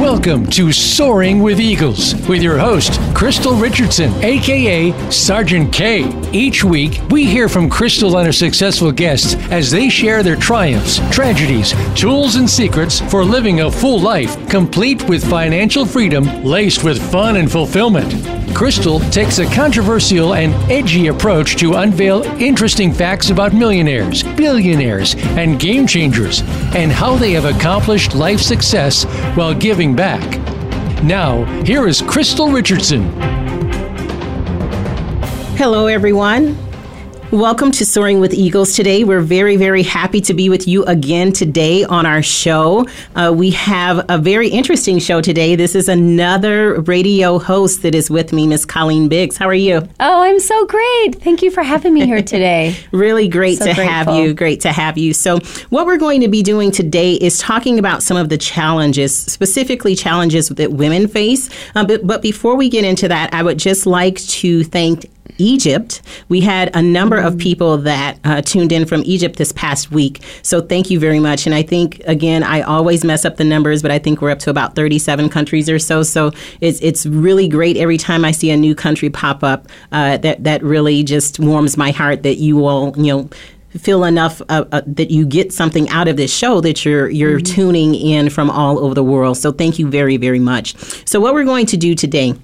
Welcome to Soaring with Eagles with your host, Crystal Richardson, aka Sergeant K. Each week, we hear from Crystal and her successful guests as they share their triumphs, tragedies, tools, and secrets for living a full life, complete with financial freedom, laced with fun and fulfillment. Crystal takes a controversial and edgy approach to unveil interesting facts about millionaires, billionaires, and game changers, and how they have accomplished life success while giving back. Now, here is Crystal Richardson. Hello, everyone. Welcome to Soaring with Eagles today. We're very, very happy to be with you again today on our show. Uh, we have a very interesting show today. This is another radio host that is with me, Miss Colleen Biggs. How are you? Oh, I'm so great. Thank you for having me here today. really great so to grateful. have you. Great to have you. So, what we're going to be doing today is talking about some of the challenges, specifically challenges that women face. Um, but, but before we get into that, I would just like to thank Egypt. We had a number of people that uh, tuned in from Egypt this past week. So thank you very much. And I think, again, I always mess up the numbers, but I think we're up to about 37 countries or so. So it's, it's really great every time I see a new country pop up. Uh, that, that really just warms my heart that you all, you know, feel enough uh, uh, that you get something out of this show that you're you're mm-hmm. tuning in from all over the world. So thank you very very much. So what we're going to do today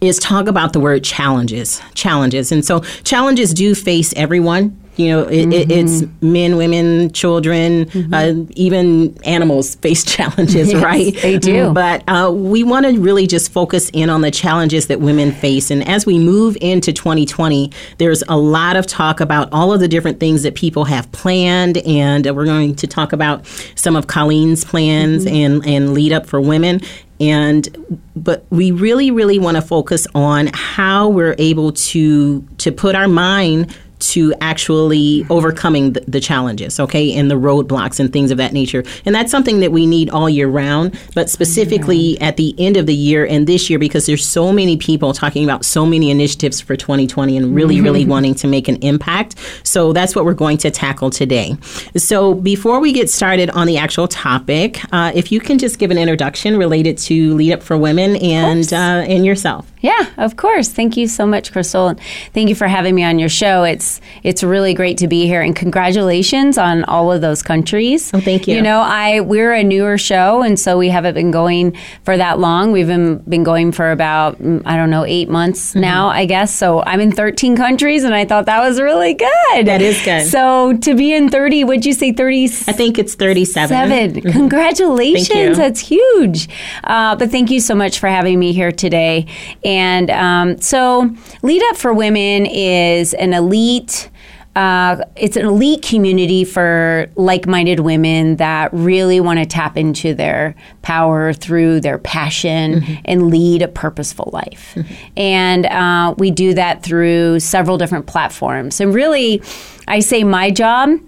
is talk about the word challenges. Challenges. And so challenges do face everyone. You know, it, mm-hmm. it's men, women, children, mm-hmm. uh, even animals face challenges, yes, right? They do. But uh, we want to really just focus in on the challenges that women face. And as we move into 2020, there's a lot of talk about all of the different things that people have planned. And we're going to talk about some of Colleen's plans mm-hmm. and, and lead up for women and but we really really want to focus on how we're able to to put our mind to actually overcoming the, the, challenges, okay, and the roadblocks and things of that nature. And that's something that we need all year round, but specifically mm-hmm. at the end of the year and this year because there's so many people talking about so many initiatives for 2020 and really, mm-hmm. really wanting to make an impact. So that's what we're going to tackle today. So before we get started on the actual topic, uh, if you can just give an introduction related to Lead Up for Women and uh, and yourself. Yeah, of course. Thank you so much, Crystal. Thank you for having me on your show. It's it's really great to be here, and congratulations on all of those countries. Oh, thank you. You know, I we're a newer show, and so we haven't been going for that long. We've been been going for about mm, I don't know eight months mm-hmm. now, I guess. So I'm in 13 countries, and I thought that was really good. That is good. So to be in 30, would you say 30? I think it's 37. 7 mm-hmm. Congratulations. That's huge. Uh, but thank you so much for having me here today. And um, so, Lead Up for Women is an elite. Uh, it's an elite community for like-minded women that really want to tap into their power through their passion mm-hmm. and lead a purposeful life. Mm-hmm. And uh, we do that through several different platforms. And really, I say my job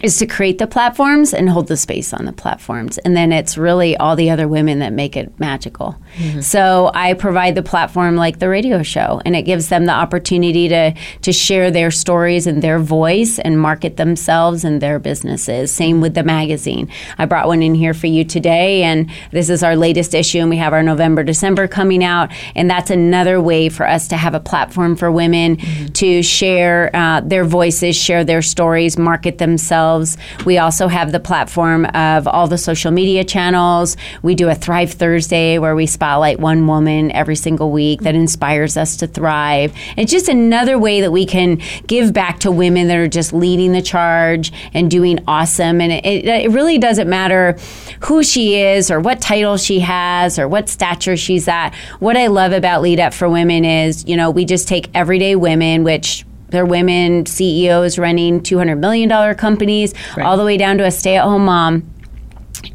is to create the platforms and hold the space on the platforms. And then it's really all the other women that make it magical. Mm-hmm. So I provide the platform like the radio show, and it gives them the opportunity to, to share their stories and their voice and market themselves and their businesses. Same with the magazine. I brought one in here for you today, and this is our latest issue, and we have our November, December coming out. And that's another way for us to have a platform for women mm-hmm. to share uh, their voices, share their stories, market themselves ourselves. We also have the platform of all the social media channels. We do a Thrive Thursday where we spotlight one woman every single week that inspires us to thrive. It's just another way that we can give back to women that are just leading the charge and doing awesome. And it, it really doesn't matter who she is or what title she has or what stature she's at. What I love about Lead Up for Women is, you know, we just take everyday women, which they're women CEOs running $200 million companies, right. all the way down to a stay at home mom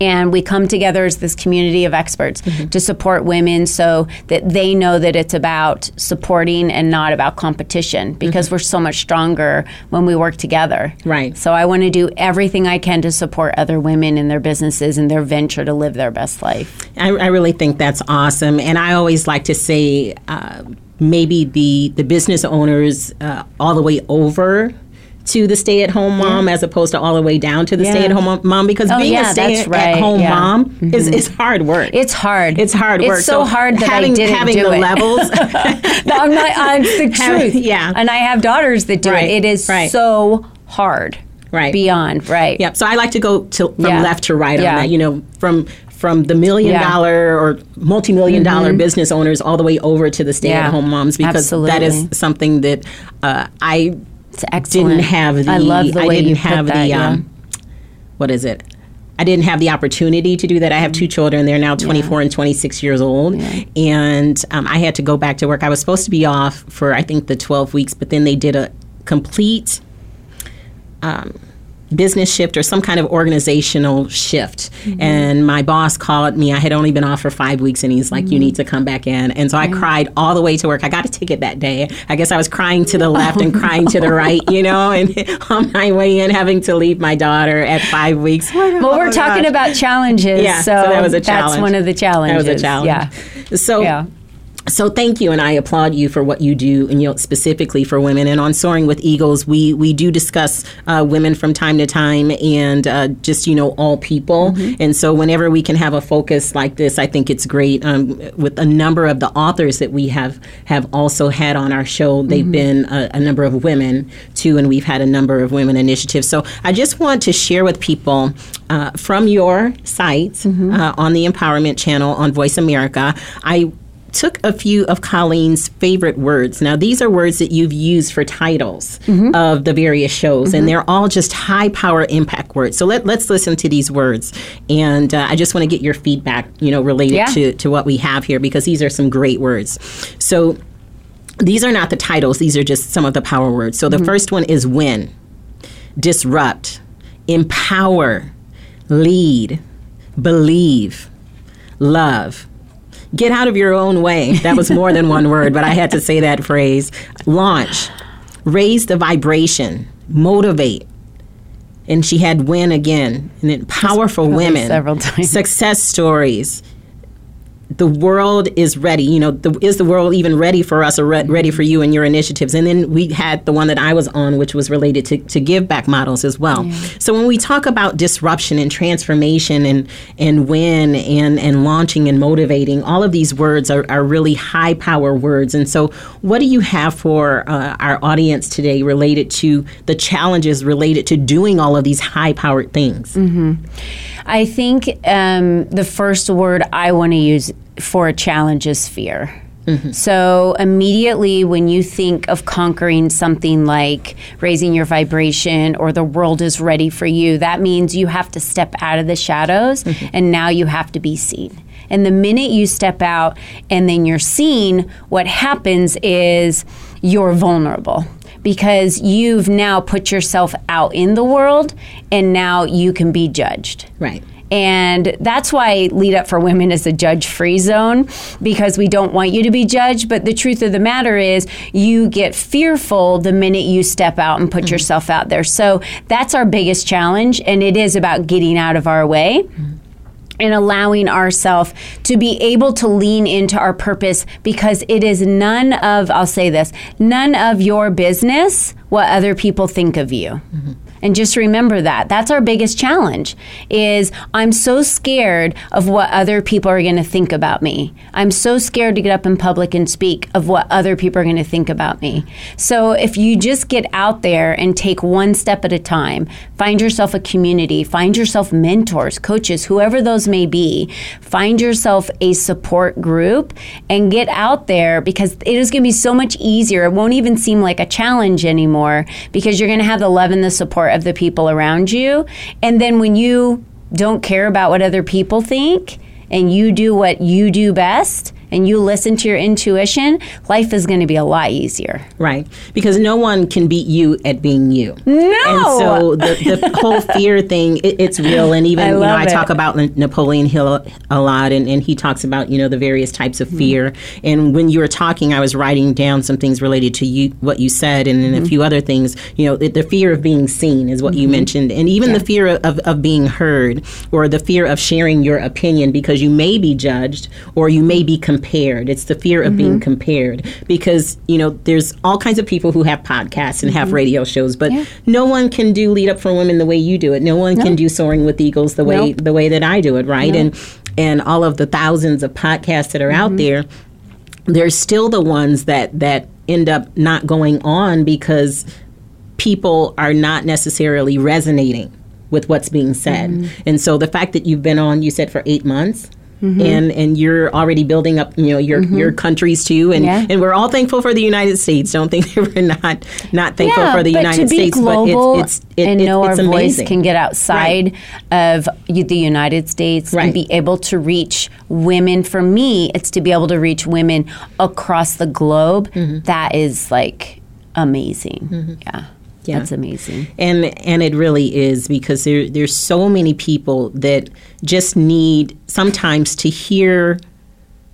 and we come together as this community of experts mm-hmm. to support women so that they know that it's about supporting and not about competition because mm-hmm. we're so much stronger when we work together. Right. So I want to do everything I can to support other women in their businesses and their venture to live their best life. I, I really think that's awesome. And I always like to say, uh, maybe the the business owners uh, all the way over to the stay at home mom yeah. as opposed to all the way down to the yeah. stay at home mom because oh, being yeah, a stay at right. home mom mm-hmm. is, is hard work. It's hard. It's hard work. It's so, so hard that having, I didn't having do the it. levels. no, I'm not. I'm the truth. yeah. And I have daughters that do right. it. It is right. so hard. Right. Beyond. Right. Yep. So I like to go to, from left to right on that. You know, from from the million yeah. dollar or multi million mm-hmm. dollar business owners all the way over to the stay at home moms because Absolutely. that is something that uh, I didn't have the I love the I way didn't you have the that, um, what is it? I didn't have the opportunity to do that. I have two children. They're now 24 yeah. and 26 years old. Yeah. And um, I had to go back to work. I was supposed to be off for, I think, the 12 weeks, but then they did a complete um, business shift or some kind of organizational shift. Mm-hmm. And my boss called me. I had only been off for five weeks, and he's like, mm-hmm. "You need to come back in." And so I cried all the way to work. I got a ticket that day. I guess I was crying to the left and crying to the right, you know, and on my way in, having to leave my daughter at five weeks. Oh, well, we're talking gosh. about challenges. Yeah, so, so, that was a challenge. That's one of the challenges. That was a challenge. Yeah. So. Yeah so thank you and i applaud you for what you do and you know specifically for women and on soaring with eagles we we do discuss uh, women from time to time and uh, just you know all people mm-hmm. and so whenever we can have a focus like this i think it's great um, with a number of the authors that we have have also had on our show they've mm-hmm. been a, a, number of women too and we've had a number of women initiatives so i just want to share with people uh, from your site mm-hmm. Uh, on the empowerment channel on voice america i took a few of Colleen's favorite words. Now, these are words that you've used for titles mm-hmm. of the various shows, mm-hmm. and they're all just high power impact words. So let, let's listen to these words. And uh, I just want to get your feedback, you know, related yeah. to, to what we have here, because these are some great words. So these are not the titles, these are just some of the power words. So the mm-hmm. first one is win, disrupt, empower, lead, believe, love Get out of your own way. That was more than one word, but I had to say that phrase. Launch. Raise the vibration. Motivate. And she had win again. And then powerful women. Several times. Success stories the world is ready. You know, the, is the world even ready for us or re- ready for you and your initiatives? And then we had the one that I was on, which was related to, to give back models as well. Yeah. So when we talk about disruption and transformation and, and win and, and launching and motivating, all of these words are, are really high power words. And so, what do you have for uh, our audience today related to the challenges related to doing all of these high powered things? Mm-hmm. I think um, the first word I want to use for a challenge is fear. Mm-hmm. So, immediately when you think of conquering something like raising your vibration or the world is ready for you, that means you have to step out of the shadows mm-hmm. and now you have to be seen. And the minute you step out and then you're seen, what happens is you're vulnerable because you've now put yourself out in the world and now you can be judged. Right. And that's why Lead Up for Women is a judge free zone because we don't want you to be judged. But the truth of the matter is, you get fearful the minute you step out and put mm-hmm. yourself out there. So that's our biggest challenge. And it is about getting out of our way. Mm-hmm and allowing ourselves to be able to lean into our purpose because it is none of, I'll say this, none of your business what other people think of you. Mm-hmm. And just remember that. That's our biggest challenge is I'm so scared of what other people are going to think about me. I'm so scared to get up in public and speak of what other people are going to think about me. So if you just get out there and take one step at a time, find yourself a community, find yourself mentors, coaches, whoever those may be, find yourself a support group and get out there because it is going to be so much easier. It won't even seem like a challenge anymore because you're going to have the love and the support of the people around you. And then when you don't care about what other people think and you do what you do best, and you listen to your intuition, life is going to be a lot easier. Right. Because no one can beat you at being you. No. And so the, the whole fear thing, it, it's real. And even, I you know, I talk about Napoleon Hill a lot, and, and he talks about, you know, the various types of fear. Mm-hmm. And when you were talking, I was writing down some things related to you, what you said, and then mm-hmm. a few other things. You know, the, the, fear of being seen is what mm-hmm. you mentioned. And even yeah. the fear of, of being heard, or the fear of sharing your opinion because you may be judged or you may be compared. It's the fear of mm-hmm. being compared because, you know, there's all kinds of people who have podcasts and mm-hmm. have radio shows, but yeah. no one can do Lead Up for Women the way you do it. No one can do Soaring with Eagles the way nope. the way that I do it, right? And and all of the thousands of podcasts that are mm-hmm. out there, there's still the ones that that end up not going on because people are not necessarily resonating with what's being said. Mm-hmm. And so the fact that you've been on, you said for eight months, Mm-hmm. and and you're already building up you know your mm-hmm. your countries too and yeah. and we're all thankful for the United States don't think that we're not not thankful yeah, for the United States global but it's, it's it, and it, know our voice can get outside right. of the United States right. and be able to reach women for me it's to be able to reach women across the globe mm-hmm. that is like amazing mm-hmm. yeah yeah. That's amazing. And and it really is because there there's so many people that just need sometimes to hear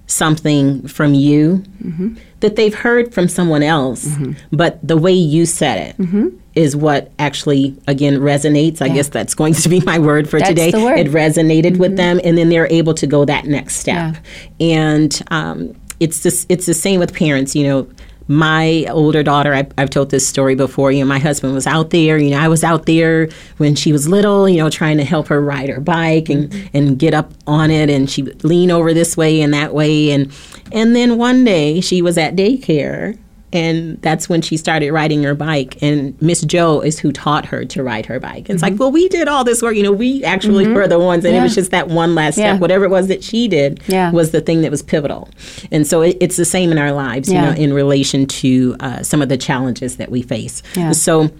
something from you mm-hmm. that they've heard from someone else, mm-hmm. but the way you said it mm-hmm. is what actually again resonates. I yeah. guess that's going to be my word for that's today. Word. It resonated with mm-hmm. them, and then they're able to go that next step. Yeah. And um, it's this, it's the same with parents. You know, my older daughter, I, have told this story before. You know, my husband was out there. You know, I was out there when she was little. You know, trying to help her ride her bike and mm-hmm. and get up on it, and she would lean over this way and that way, and and then one day she was at daycare and that's when she started riding her bike. And miss joe is who taught her to ride her bike. It's mm-hmm. like well we did all this work. You know we actually mm-hmm. were the ones. And yeah. it was just that one last step. Yeah. whatever it was that she did yeah. was the thing that was pivotal. And so it, it's the same in our lives you know in relation to uh, some of the challenges that we face. So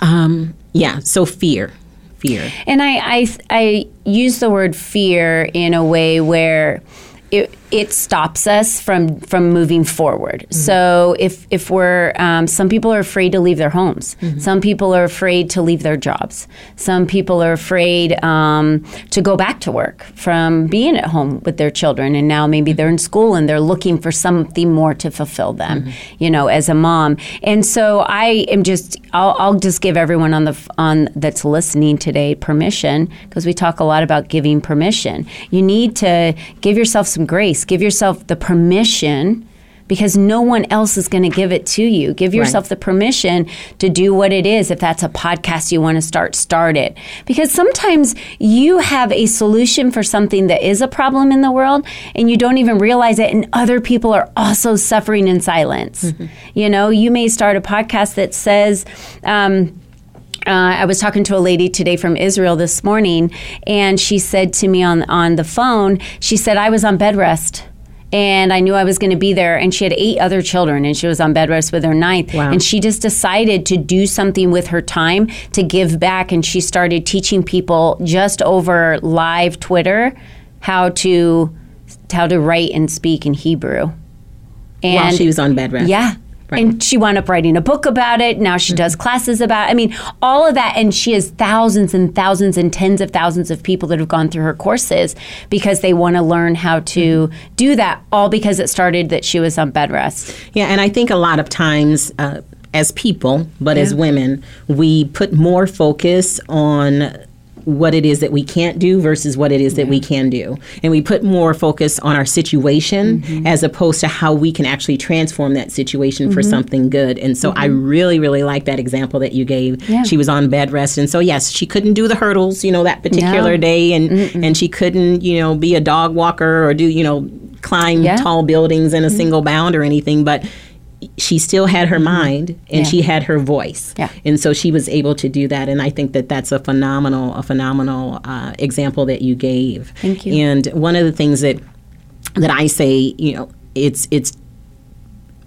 um, yeah. So fear. Fear. And I, I i use the word fear in a way where it, it stops us from from moving forward. Mm-hmm. So if if we're um, some people are afraid to leave their homes, mm-hmm. some people are afraid to leave their jobs, some people are afraid um, to go back to work from being at home with their children, and now maybe they're in school and they're looking for something more to fulfill them, mm-hmm. you know, as a mom. And so I am just I'll, I'll just give everyone on the on that's listening today permission because we talk a lot about giving permission. You need to give yourself some grace Give yourself the permission because no one else is going to give it to you. Give yourself right. the permission to do what it is. If that's a podcast you want to start, start it. Because sometimes you have a solution for something that is a problem in the world and you don't even realize it, and other people are also suffering in silence. Mm-hmm. You know, you may start a podcast that says, um, uh, I was talking to a lady today from Israel this morning, and she said to me on on the phone, she said I was on bed rest and I knew I was going to be there. And she had eight other children, and she was on bed rest with her ninth. Wow. And she just decided to do something with her time to give back. And she started teaching people just over live Twitter how to how to write and speak in Hebrew. And While she was on bed rest. Yeah. Right. And she wound up writing a book about it. Now she mm-hmm. does classes about it. I mean, all of that. And she has thousands and thousands and tens of thousands of people that have gone through her courses because they want to learn how to mm-hmm. do that, all because it started that she was on bed rest. Yeah, and I think a lot of times, uh, as people, but yeah. as women, we put more focus on what it is that we can't do versus what it is yeah. that we can do. And we put more focus on our situation mm-hmm. as opposed to how we can actually transform that situation mm-hmm. for something good. And so mm-hmm. I really, really like that example that you gave. Yeah. She was on bed rest. And so, yes, she couldn't do the hurdles, you know, that particular no. day. And, and she couldn't, you know, be a dog walker or do, you know, climb yeah. tall buildings in a mm-hmm. single bound or anything. But she still had her mm-hmm. mind and yeah. she had her voice yeah. and so she was able to do that and i think that that's a phenomenal a phenomenal uh, example that you gave thank you and one of the things that that i say you know it's it's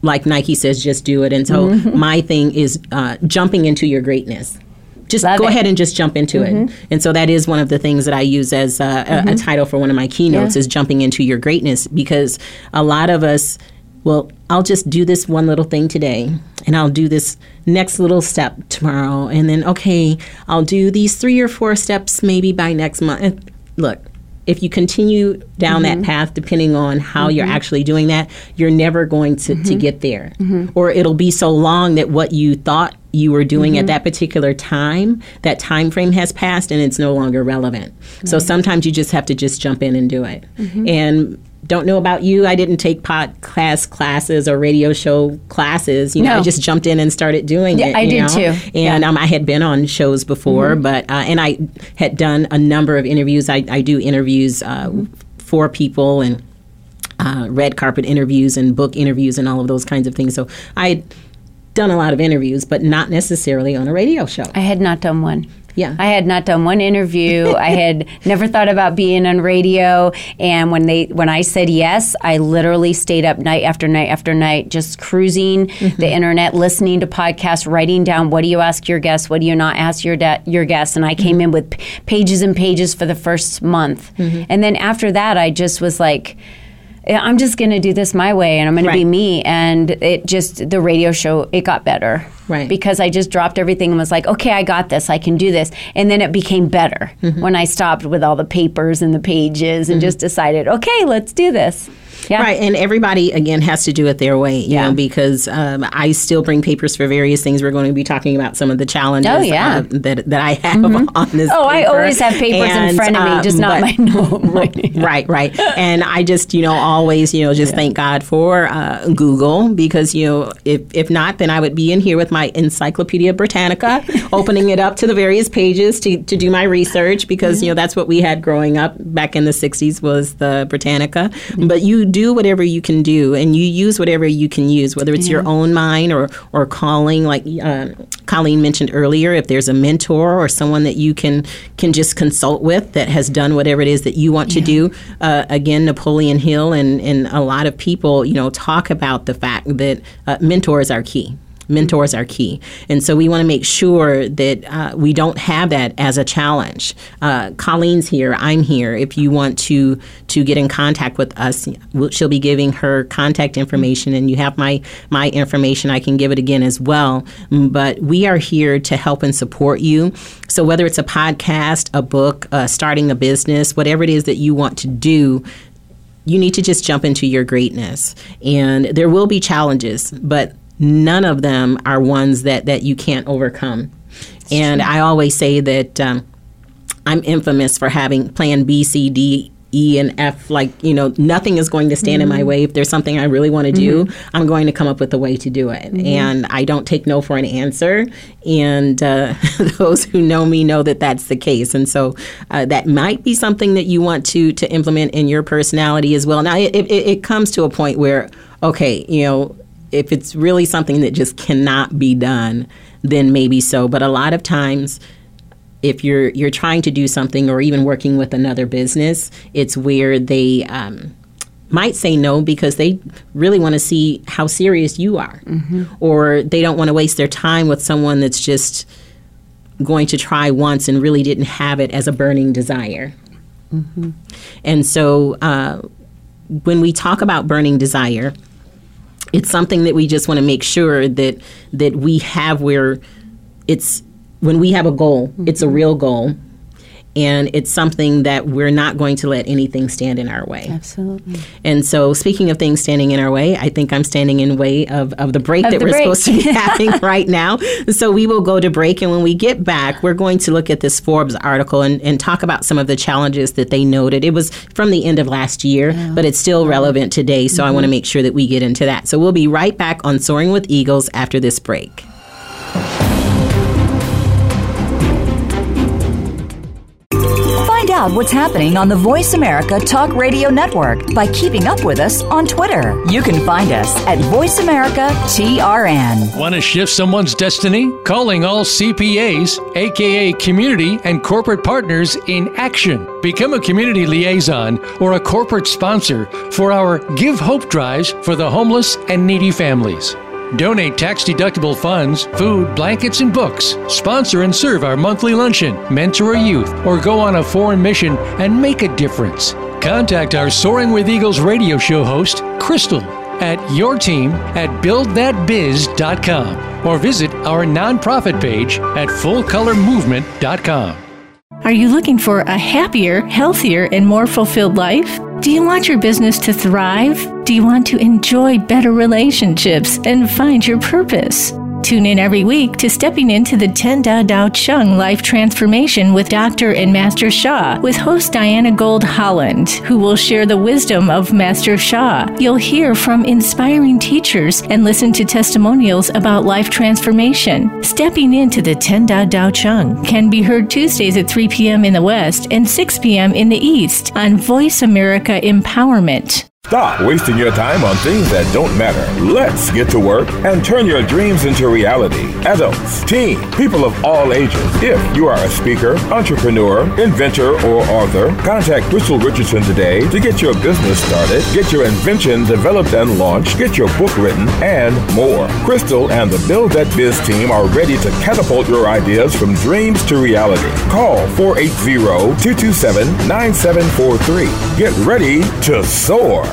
like nike says just do it and so mm-hmm. my thing is uh, jumping into your greatness just Love go it. ahead and just jump into mm-hmm. it. And so that is one of the things that I use as a, mm-hmm. a, a title for one of my keynotes yeah. is jumping into your greatness because a lot of us well, I'll just do this one little thing today and I'll do this next little step tomorrow. And then, okay, I'll do these three or four steps maybe by next month. Look, if you continue down mm-hmm. that path, depending on how mm-hmm. you're actually doing that, you're never going to, mm-hmm. to get there. Mm-hmm. Or it'll be so long that what you thought you were doing at mm-hmm. that particular time, that time frame has passed and it's no longer relevant. Right. So sometimes you just have to just jump in and do it. Mm-hmm. And don't know about you. I didn't take podcast classes or radio show classes. You know, no. I just jumped in and started doing yeah, it. I did know? too. And yeah. um, I had been on shows before, mm-hmm. but uh, and I had done a number of interviews. I, I do interviews uh, for people and uh, red carpet interviews and book interviews and all of those kinds of things. So I had done a lot of interviews, but not necessarily on a radio show. I had not done one. Yeah. I had not done one interview. I had never thought about being on radio and when they when I said yes, I literally stayed up night after night after night just cruising mm-hmm. the internet, listening to podcasts, writing down what do you ask your guests, what do you not ask your de- your guests and I came mm-hmm. in with pages and pages for the first month. Mm-hmm. And then after that I just was like I'm just going to do this my way and I'm going right. to be me. And it just, the radio show, it got better. Right. Because I just dropped everything and was like, okay, I got this. I can do this. And then it became better mm-hmm. when I stopped with all the papers and the pages and mm-hmm. just decided, okay, let's do this. Yeah. Right. And everybody, again, has to do it their way, you yeah. know, because um, I still bring papers for various things. We're going to be talking about some of the challenges oh, yeah. uh, that, that I have mm-hmm. on this. Oh, paper. I always have papers and, in front of me, just not my note. right, right. And I just, you know, always, you know, just yeah. thank God for uh, Google because, you know, if, if not, then I would be in here with my Encyclopedia Britannica, opening it up to the various pages to, to do my research because, mm-hmm. you know, that's what we had growing up back in the 60s was the Britannica. Mm-hmm. But you do whatever you can do and you use whatever you can use, whether it's yeah. your own mind or, or calling, like uh, Colleen mentioned earlier, if there's a mentor or someone that you can, can just consult with that has done whatever it is that you want yeah. to do. Uh, again, Napoleon Hill and, and a lot of people, you know, talk about the fact that uh, mentors are key mentors are key. And so we want to make sure that uh, we don't have that as a challenge. Uh, Colleen's here. I'm here. If you want to to get in contact with us, she'll be giving her contact information, and you have my my information. I can give it again as well. But we are here to help and support you. So whether it's a podcast, a book, uh, starting a business, whatever it is that you want to do, you need to just jump into your greatness. And there will be challenges, but none of them are ones that, that you can't overcome. and I always say that um, I'm infamous for having plan B, C, D, E, and F. Like, you know, nothing is going to stand mm-hmm. in my mm-hmm. way. If there's something I really want to do, mm-hmm. I'm going to come up with a way to do it. Mm-hmm. And I don't take no for an answer. And uh, those who know me know that that's the case. And so uh, that might be something that you want to, to implement in your personality as well. Now, it, it, it comes to a point where, okay, you know, if it's really something that just cannot be done, then maybe so. But a lot of times, if you're you're trying to do something or even working with another business, it's where they um, might say no because they really want to see how serious you are, mm-hmm. or they don't want to waste their time with someone that's just going to try once and really didn't have it as a burning desire. Mm-hmm. And so, uh, when we talk about burning desire, it's something that we just want to make sure that that we have where it's when we have a goal, mm-hmm. it's a real goal and it's something that we're not going to let anything stand in our way. Absolutely. And so, speaking of things standing in our way, I think I'm standing in way of, of the break of that the we're break. supposed to be having right now. So, we will go to break, and when we get back, we're going to look at this Forbes article and, and talk about some of the challenges that they noted. It was from the end of last year, yeah. but it's still relevant today. So, mm-hmm. I want to make sure that we get into that. So, we'll be right back on Soaring with Eagles after this break. Out what's happening on the Voice America Talk Radio Network by keeping up with us on Twitter. You can find us at Voice America TRN. Want to shift someone's destiny? Calling all CPAs, aka community and corporate partners in action. Become a community liaison or a corporate sponsor for our Give Hope drives for the homeless and needy families. Donate tax deductible funds, food, blankets, and books. Sponsor and serve our monthly luncheon, mentor a youth, or go on a foreign mission and make a difference. Contact our Soaring with Eagles radio show host, Crystal, at your team at buildthatbiz.com or visit our nonprofit page at fullcolormovement.com. Are you looking for a happier, healthier, and more fulfilled life? Do you want your business to thrive? Do you want to enjoy better relationships and find your purpose? Tune in every week to Stepping Into the Ten Da Dao Chung Life Transformation with Dr. and Master Sha with host Diana Gold Holland, who will share the wisdom of Master Sha. You'll hear from inspiring teachers and listen to testimonials about life transformation. Stepping Into the Ten Da Dao Chung can be heard Tuesdays at 3 p.m. in the West and 6 p.m. in the East on Voice America Empowerment. Stop wasting your time on things that don't matter. Let's get to work and turn your dreams into reality. Adults, teens, people of all ages. If you are a speaker, entrepreneur, inventor, or author, contact Crystal Richardson today to get your business started, get your invention developed and launched, get your book written, and more. Crystal and the Build That Biz team are ready to catapult your ideas from dreams to reality. Call 480 227 9743. Get ready to soar.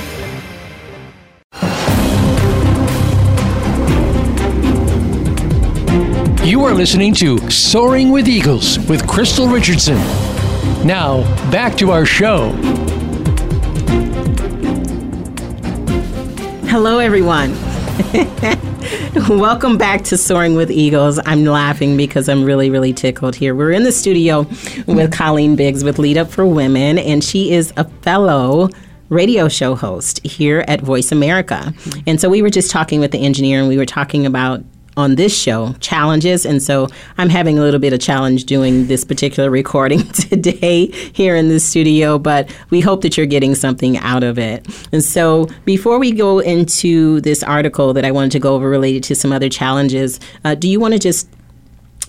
You are listening to Soaring with Eagles with Crystal Richardson. Now, back to our show. Hello, everyone. Welcome back to Soaring with Eagles. I'm laughing because I'm really, really tickled here. We're in the studio with Colleen Biggs with Lead Up for Women, and she is a fellow radio show host here at Voice America. And so we were just talking with the engineer, and we were talking about on this show challenges and so i'm having a little bit of challenge doing this particular recording today here in the studio but we hope that you're getting something out of it. And so before we go into this article that i wanted to go over related to some other challenges uh, do you want to just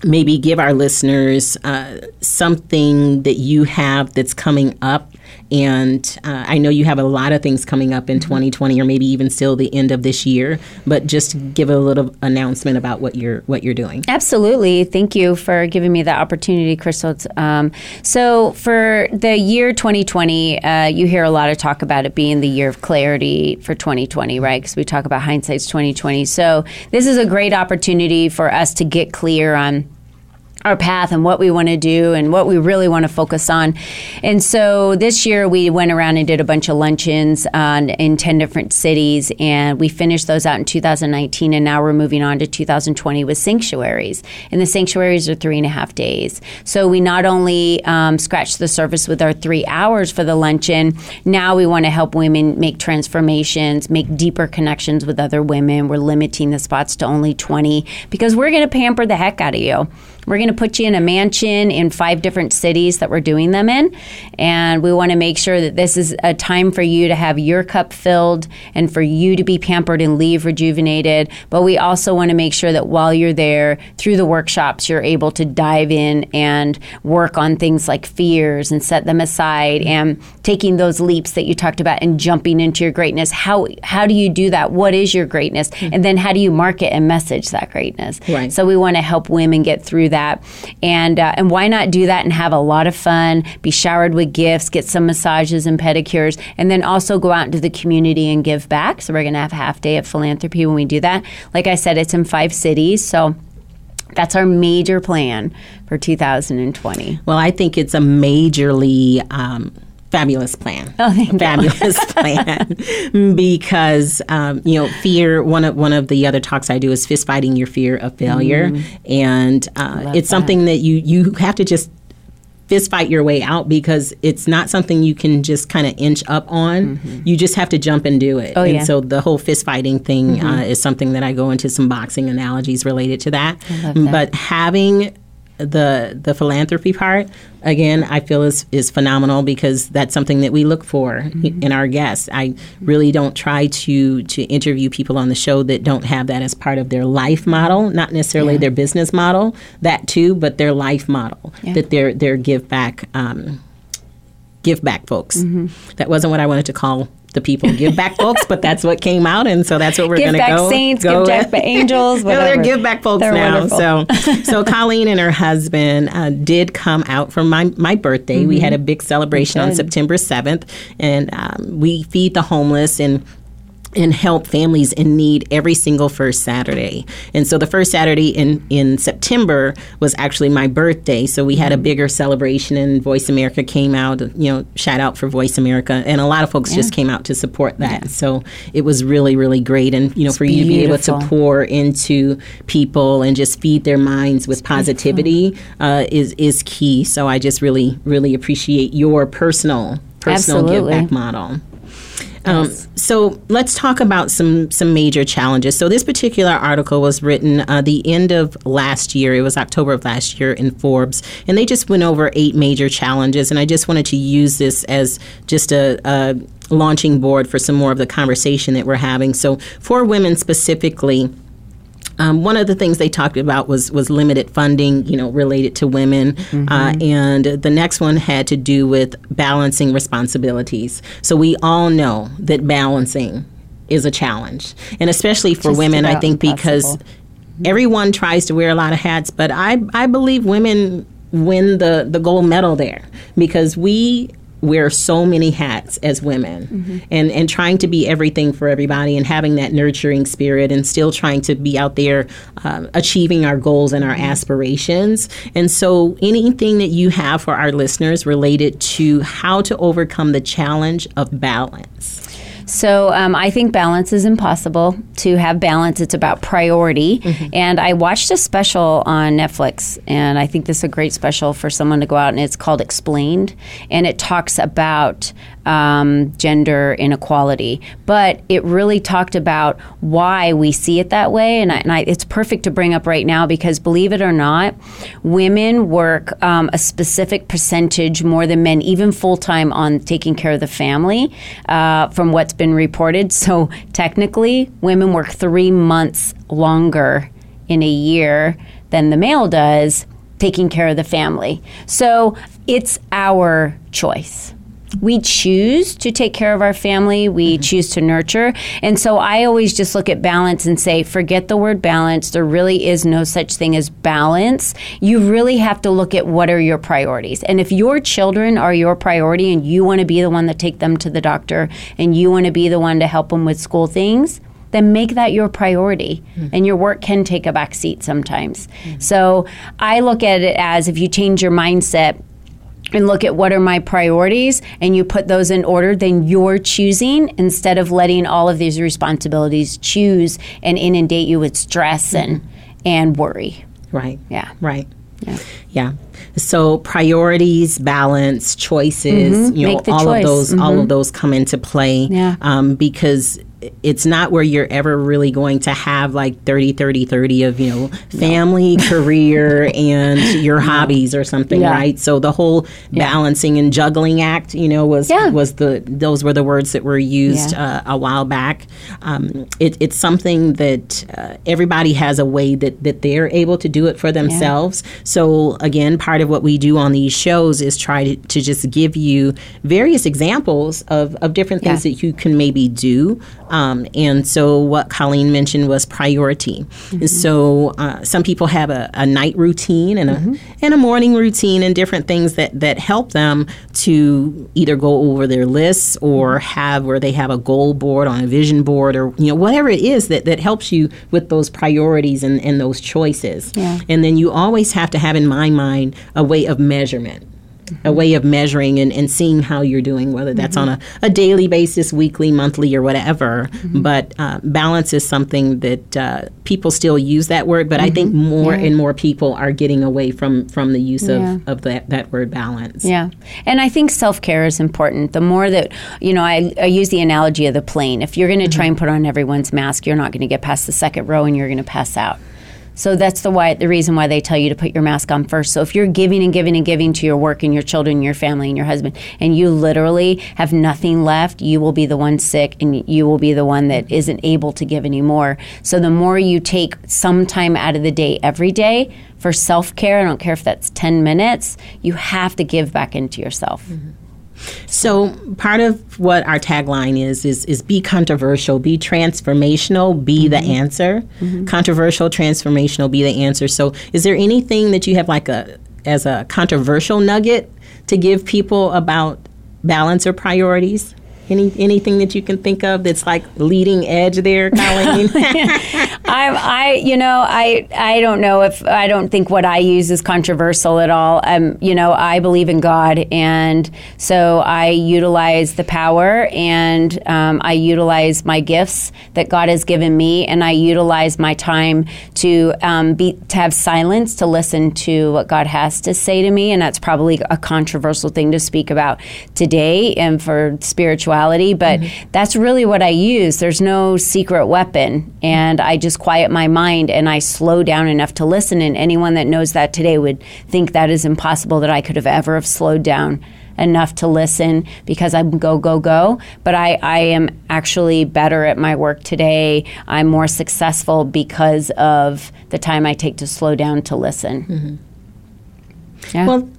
maybe give our listeners uh, something that you have that's coming up and uh, I know you have a lot of things coming up in 2020, or maybe even still the end of this year. But just give a little announcement about what you're what you're doing. Absolutely, thank you for giving me the opportunity, Crystal. Um, so for the year 2020, uh, you hear a lot of talk about it being the year of clarity for 2020, right? Because we talk about hindsight's 2020. So this is a great opportunity for us to get clear on our path and what we want to do and what we really want to focus on. And so this year we went around and did a bunch of luncheons on, in 10 different cities and we finished those out in 2019 and now we're moving on to 2020 with sanctuaries. And the sanctuaries are three and a half days. So we not only um, scratch the surface with our three hours for the luncheon, now we want to help women make transformations, make deeper connections with other women. We're limiting the spots to only 20 because we're going to pamper the heck out of you. We're going to put you in a mansion in five different cities that we're doing them in. And we want to make sure that this is a time for you to have your cup filled and for you to be pampered and leave rejuvenated. But we also want to make sure that while you're there, through the workshops, you're able to dive in and work on things like fears and set them aside and taking those leaps that you talked about and jumping into your greatness. How, how do you do that? What is your greatness? Mm-hmm. And then how do you market and message that greatness? Right. So we want to help women get through that. And uh, and why not do that and have a lot of fun, be showered with gifts, get some massages and pedicures, and then also go out into the community and give back. So we're going to have a half day of philanthropy when we do that. Like I said, it's in five cities. So that's our major plan for 2020. Well, I think it's a majorly um, fabulous plan. Oh, fabulous plan because um, you know fear. One of one of the other talks I do is fist fighting your fear of failure, mm. and uh, it's that. something that you you have to just fist fight your way out because it's not something you can just kind of inch up on. Mm-hmm. You just have to jump and do it. Oh, and yeah. so the whole fist fighting thing mm-hmm. uh, is something that I go into some boxing analogies related to that. that. But having the the philanthropy part again I feel is is phenomenal because that's something that we look for mm-hmm. in our guests. I really don't try to to interview people on the show that don't have that as part of their life model, not necessarily yeah. their business model, that too, but their life model yeah. that they're their give back um, give back folks. Mm-hmm. That wasn't what I wanted to call the people give back folks, but that's what came out, and so that's what we're going to go. Saints, go give back angels, whatever. no, they're give back folks they're now. Wonderful. So, so Colleen and her husband uh, did come out for my my birthday. Mm-hmm. We had a big celebration on September seventh, and um, we feed the homeless and and help families in need every single first Saturday. And so the first Saturday in, in September was actually my birthday. So we had a bigger celebration and Voice America came out, you know, shout out for Voice America. And a lot of folks yeah. just came out to support that. Yeah. So it was really, really great. And, you know, it's for beautiful. you to be able to pour into people and just feed their minds with it's positivity uh, is, is key. So I just really, really appreciate your personal, personal Absolutely. give back model. Um, so let's talk about some some major challenges. So this particular article was written uh, the end of last year. It was October of last year in Forbes, and they just went over eight major challenges. And I just wanted to use this as just a, a launching board for some more of the conversation that we're having. So for women specifically um, one of the things they talked about was was limited funding, you know, related to women, mm-hmm. uh, and the next one had to do with balancing responsibilities. So we all know that balancing is a challenge, and especially for Just women, I think impossible. because everyone tries to wear a lot of hats, but I I believe women win the the gold medal there because we wear so many hats as women mm-hmm. and, and trying to be everything for everybody and having that nurturing spirit and still trying to be out there uh, achieving our goals and our aspirations. And so, anything that you have for our listeners related to how to overcome the challenge of balance? So um, I think balance is impossible. To have balance, it's about priority. Mm-hmm. And I watched a special on Netflix, and I think this is a great special for someone to go out, and it's called Explained. And it talks about um, gender inequality, but it really talked about why we see it that way. And, I, and I, it's perfect to bring up right now because, believe it or not, women work um, a specific percentage more than men, even full time, on taking care of the family, uh, from what's been reported. So, technically, women work three months longer in a year than the male does taking care of the family. So, it's our choice we choose to take care of our family, we mm-hmm. choose to nurture. And so I always just look at balance and say, forget the word balance. There really is no such thing as balance. You really have to look at what are your priorities. And if your children are your priority and you want to be the one that take them to the doctor and you want to be the one to help them with school things, then make that your priority. Mm-hmm. And your work can take a back seat sometimes. Mm-hmm. So I look at it as if you change your mindset and look at what are my priorities and you put those in order, then you're choosing instead of letting all of these responsibilities choose and inundate you with stress mm-hmm. and and worry. Right. Yeah. Right. Yeah. Yeah. So priorities, balance, choices, mm-hmm. you know, all choice. of those, mm-hmm. all of those come into play. Yeah. Um, because it's not where you're ever really going to have like 30 30 30 of you know family no. career and your no. hobbies or something yeah. right so the whole yeah. balancing and juggling act you know was yeah. was the those were the words that were used uh, a while back um, it, it's something that uh, everybody has a way that that they're able to do it for themselves so again part of what we do on these shows is try to, to just give you various examples of, of different things that you can maybe do um, and so what Colleen mentioned was priority. Mm-hmm. So uh, some people have a, a, night routine and a mm-hmm. and a morning routine and different things that that help them to either go over their lists or have where they have a goal board on a vision board or you know whatever it is that that helps you with those priorities and, and those choices. Yeah. And then you always have to have in my mind a way of measurement a way of measuring and, and seeing how you're doing, whether that's mm-hmm. on a, a daily basis, weekly, monthly, or whatever. Mm-hmm. But uh, balance is something that uh, people still use that word, but. I think mm-hmm. more yeah. and more people are getting away from, from the use yeah. of, of that, that word balance. Yeah. And I think self care is important. The more that, you know, I, I use the analogy of the plane. If you're going to try mm-hmm. and put on everyone's mask, you're not going to get past the second row and you're going to pass out. So that's the why the reason why they tell you to put your mask on first. So if you're giving and giving and giving to your work and your children, your family and your husband, and you literally have nothing left, you will be the one sick and you will be the one that isn't able to give anymore. So the more you take some time out of the day every day for self care, I don't care if that's 10 minutes, you have to give back into yourself. Mm-hmm. So part of what our tagline is is is be controversial, be transformational, be mm-hmm. the answer. Mm-hmm. Controversial, transformational, be the answer. So is there anything that you have like a as a controversial nugget to give people about balance or priorities? Any anything that you can think of that's like leading edge there, Colleen? I, I, you know, I, I don't know if I don't think what I use is controversial at all. Um, you know, I believe in God, and so I utilize the power and um, I utilize my gifts that God has given me, and I utilize my time to um, be to have silence to listen to what God has to say to me, and that's probably a controversial thing to speak about today and for spirituality, but mm-hmm. that's really what I use. There's no secret weapon, and I just quiet my mind and I slow down enough to listen. And anyone that knows that today would think that is impossible that I could have ever have slowed down enough to listen because I'm go, go, go. But I, I am actually better at my work today. I'm more successful because of the time I take to slow down to listen. Mm-hmm. Yeah. Well,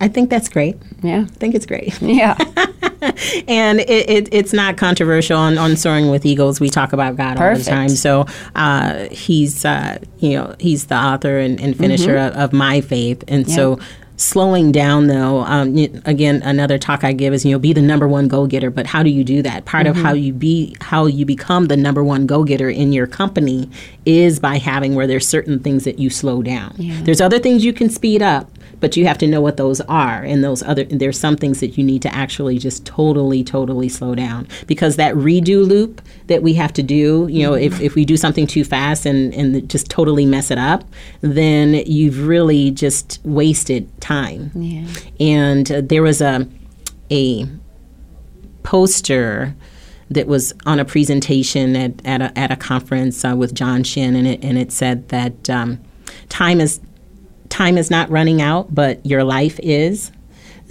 I think that's great. Yeah. I think it's great. Yeah. and it, it, it's not controversial on, on Soaring with Eagles. We talk about God Perfect. all the time. So uh, he's, uh, you know, he's the author and, and finisher mm-hmm. of, of, my faith. And yeah. so slowing down though um, again another talk i give is you know be the number one go-getter but how do you do that part mm-hmm. of how you be how you become the number one go-getter in your company is by having where there's certain things that you slow down yeah. there's other things you can speed up but you have to know what those are and those other there's some things that you need to actually just totally totally slow down because that redo loop that we have to do you know if, if we do something too fast and and just totally mess it up then you've really just wasted time yeah. and uh, there was a a poster that was on a presentation at, at, a, at a conference uh, with John Shin, and it, and it said that um, time is time is not running out, but your life is.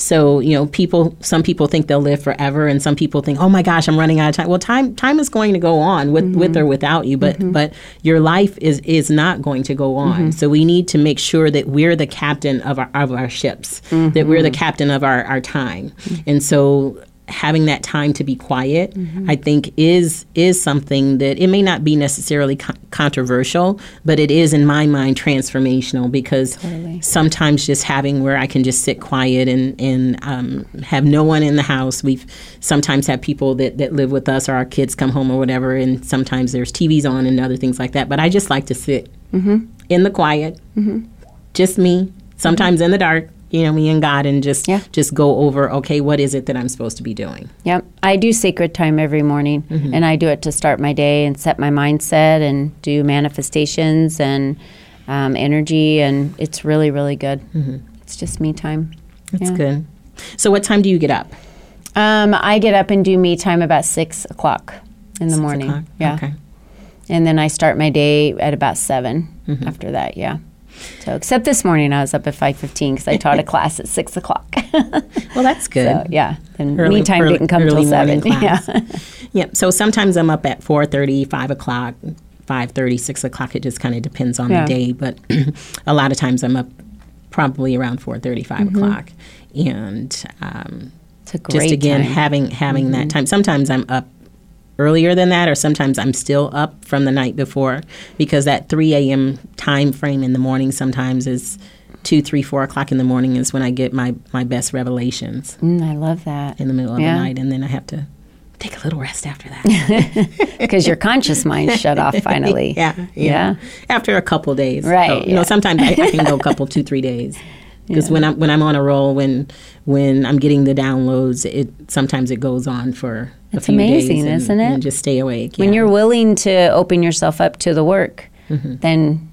So, you know, people some people think they'll live forever and some people think, "Oh my gosh, I'm running out of time." Well, time time is going to go on with mm-hmm. with or without you, but mm-hmm. but your life is is not going to go on. Mm-hmm. So, we need to make sure that we're the captain of our of our ships, that we're the mm-hmm. captain of our our time. And so having that time to be quiet, mm-hmm. I think is is something that it may not be necessarily co- controversial, but it is in my mind transformational because totally. sometimes just having where I can just sit quiet and and um, have no one in the house. We've sometimes had people that that live with us or our kids come home or whatever, and sometimes there's TVs on and other things like that. But I just like to sit mm-hmm. in the quiet, mm-hmm. just me. Sometimes in the dark you know me and God and just yeah. just go over okay what is it that I'm supposed to be doing. Yep. I do sacred time every morning mm-hmm. and I do it to start my day and set my mindset and do manifestations and um, energy and it's really really good. Mm-hmm. It's just me time. That's yeah. good. So what time do you get up? Um, I get up and do me time about six o'clock in the six morning. O'clock. Yeah. Okay. And then I start my day at about 7 mm-hmm. after that. Yeah. So, except this morning, I was up at five fifteen because I taught a class at six o'clock. well, that's good. So, yeah, and early, me time early, didn't come till seven. Yeah, yep. So sometimes I'm up at 4.30, 5 o'clock, 5.30, 6 o'clock. It just kind of depends on yeah. the day, but a lot of times I'm up probably around 4.30, 5 mm-hmm. o'clock, and um, just again time. having having mm-hmm. that time. Sometimes I'm up earlier than that, or sometimes I'm still up from the night before because that 3 a.m. time frame in the morning sometimes is two, three, four o'clock in the morning is when I get my, my best revelations. Mm, I love that. In the middle of yeah. the night, and then I have to take a little rest after that because your conscious mind shut off finally. Yeah, yeah, yeah. After a couple days, right? So, you yeah. know, sometimes I, I, can go a couple, two, three days because when I'm when I'm on a roll, when when I'm getting the downloads, it sometimes it goes on for it's amazing, and, isn't it? And just stay awake. When you're willing to open yourself up to the work, mm-hmm. then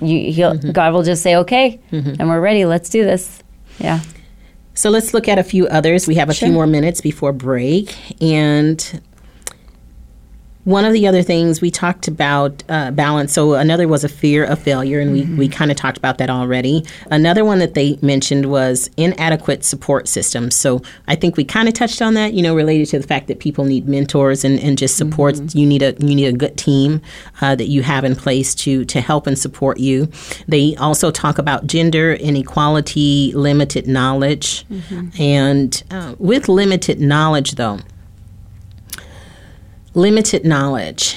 you, mm-hmm. God will just say, "Okay, mm-hmm. and we're ready. Let's do this." Yeah. So let's look at a few others. We have a sure. few more minutes before break, and one of the other things we talked about uh, balance. So another was a fear of failure, and mm-hmm. we, we kind of talked about that already. Another one that they mentioned was inadequate support systems. So I think we kind of touched on that, you know, related to the fact that people need mentors and, and just support. Mm-hmm. You need a you need a good team uh, that you have in place to to help and support you. They also talk about gender inequality, limited knowledge, mm-hmm. and uh, with limited knowledge though limited knowledge,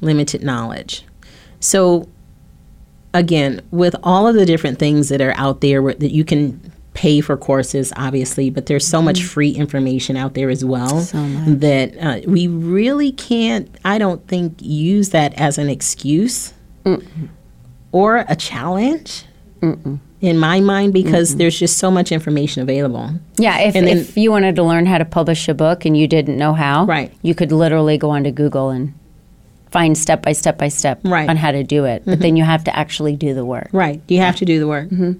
limited knowledge. So, again, with all of the different things that are out there that you can pay for courses, obviously, but there's so mm-hmm. much free information out there as well so that uh, we really can't, I don't think, use that as an excuse Mm-mm. or a challenge. Mm-mm in my mind because mm-hmm. there's just so much information available. Yeah, if, then, if you wanted to learn how to publish a book and you didn't know how, right. you could literally go onto Google and find step by step by step right. on how to do it. But mm-hmm. then you have to actually do the work. Right. You have to do the work. Mm-hmm.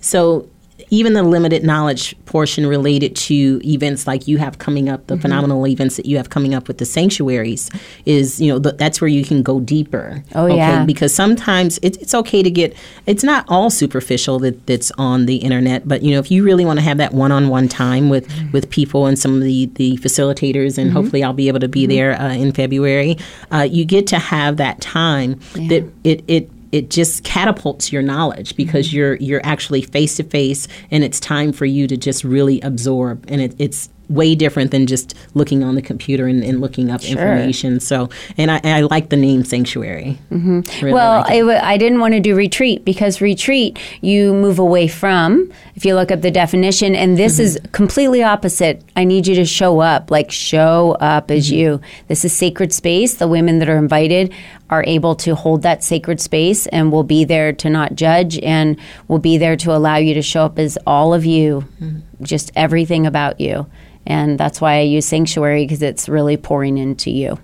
So even the limited knowledge portion related to events like you have coming up, the mm-hmm. phenomenal events that you have coming up with the sanctuaries, is you know the, that's where you can go deeper. Oh okay? yeah, because sometimes it, it's okay to get. It's not all superficial that, that's on the internet, but you know if you really want to have that one-on-one time with mm-hmm. with people and some of the the facilitators, and mm-hmm. hopefully I'll be able to be mm-hmm. there uh, in February. Uh, you get to have that time yeah. that it it it just catapults your knowledge because mm-hmm. you're you're actually face to face and it's time for you to just really absorb and it, it's way different than just looking on the computer and, and looking up sure. information. So, and I, I, like the name sanctuary. Mm-hmm. Really well, like I, w- I didn't want to do retreat because retreat you move away from. If you look up the definition, and this mm-hmm. is completely opposite. I need you to show up, like show up as mm-hmm. you. This is sacred space. The women that are invited are able to hold that sacred space and will be there to not judge and will be there to allow you to show up as all of you, mm-hmm. just everything about you. And that's why I use Sanctuary because it's really pouring into you.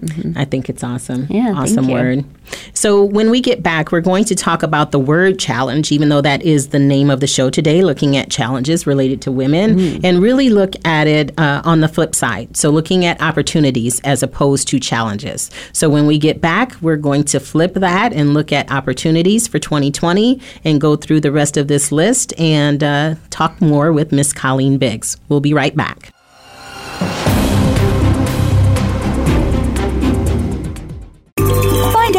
Mm-hmm. I think it's awesome. Yeah, awesome word. So when we get back, we're going to talk about the word challenge, even though that is the name of the show today, looking at challenges related to women, mm. and really look at it uh, on the flip side. So looking at opportunities as opposed to challenges. So when we get back, we're going to flip that and look at opportunities for 2020 and go through the rest of this list and uh, talk more with Miss Colleen Biggs. We'll be right back.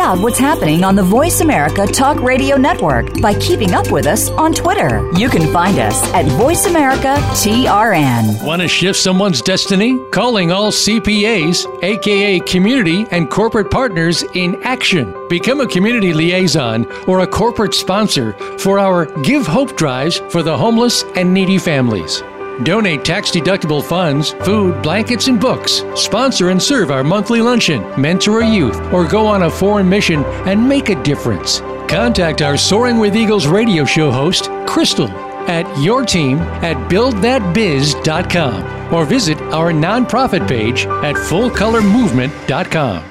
Out what's happening on the Voice America Talk Radio Network by keeping up with us on Twitter. You can find us at Voice America TRN. Want to shift someone's destiny? Calling all CPAs, aka community and corporate partners in action. Become a community liaison or a corporate sponsor for our Give Hope drives for the homeless and needy families. Donate tax deductible funds, food, blankets, and books. Sponsor and serve our monthly luncheon, mentor a youth, or go on a foreign mission and make a difference. Contact our Soaring with Eagles radio show host, Crystal, at your team at buildthatbiz.com or visit our nonprofit page at fullcolormovement.com.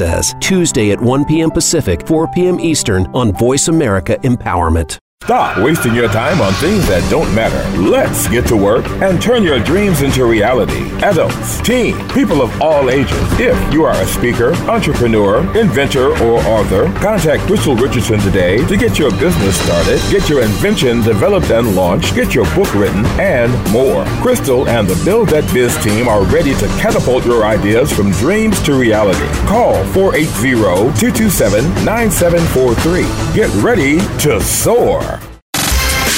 says, Tuesday at 1 p.m. Pacific, 4 p.m. Eastern on Voice America Empowerment. Stop wasting your time on things that don't matter. Let's get to work and turn your dreams into reality. Adults, teens, people of all ages. If you are a speaker, entrepreneur, inventor, or author, contact Crystal Richardson today to get your business started, get your invention developed and launched, get your book written, and more. Crystal and the Build That Biz team are ready to catapult your ideas from dreams to reality. Call 480-227-9743. Get ready to soar.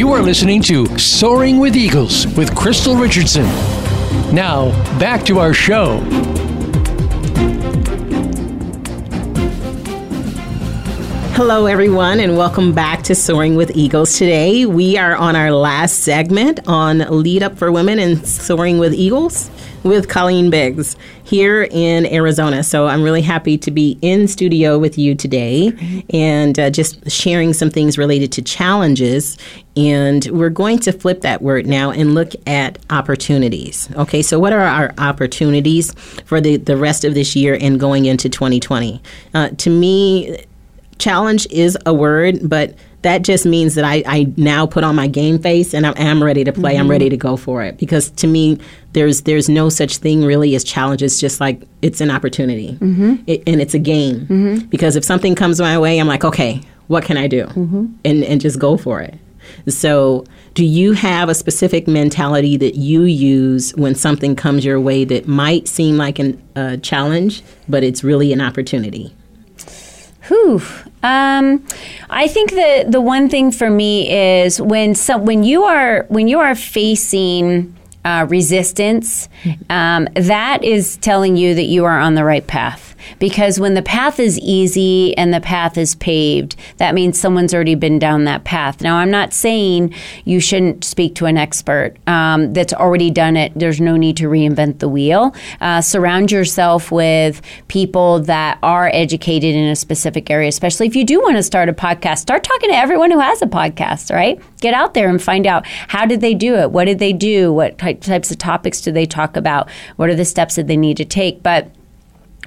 You are listening to Soaring with Eagles with Crystal Richardson. Now, back to our show. Hello, everyone, and welcome back to Soaring with Eagles. Today, we are on our last segment on Lead Up for Women and Soaring with Eagles with Colleen Biggs here in Arizona. So I'm really happy to be in studio with you today and uh, just sharing some things related to challenges. And we're going to flip that word now and look at opportunities. Okay, so what are our opportunities for the, the rest of this year and going into 2020? Uh, to me, challenge is a word, but that just means that I, I now put on my game face and I'm, I'm ready to play. Mm-hmm. I'm ready to go for it. Because to me, there's there's no such thing really as challenges. Just like it's an opportunity, mm-hmm. it, and it's a game. Mm-hmm. Because if something comes my way, I'm like, okay, what can I do, mm-hmm. and and just go for it. So, do you have a specific mentality that you use when something comes your way that might seem like a uh, challenge, but it's really an opportunity? Whew. Um, I think the the one thing for me is when some when you are when you are facing uh, resistance, um, that is telling you that you are on the right path because when the path is easy and the path is paved, that means someone's already been down that path. Now, I'm not saying you shouldn't speak to an expert um, that's already done it. There's no need to reinvent the wheel. Uh, surround yourself with people that are educated in a specific area, especially if you do want to start a podcast. Start talking to everyone who has a podcast, right? Get out there and find out how did they do it? What did they do? What types of topics do they talk about? What are the steps that they need to take? But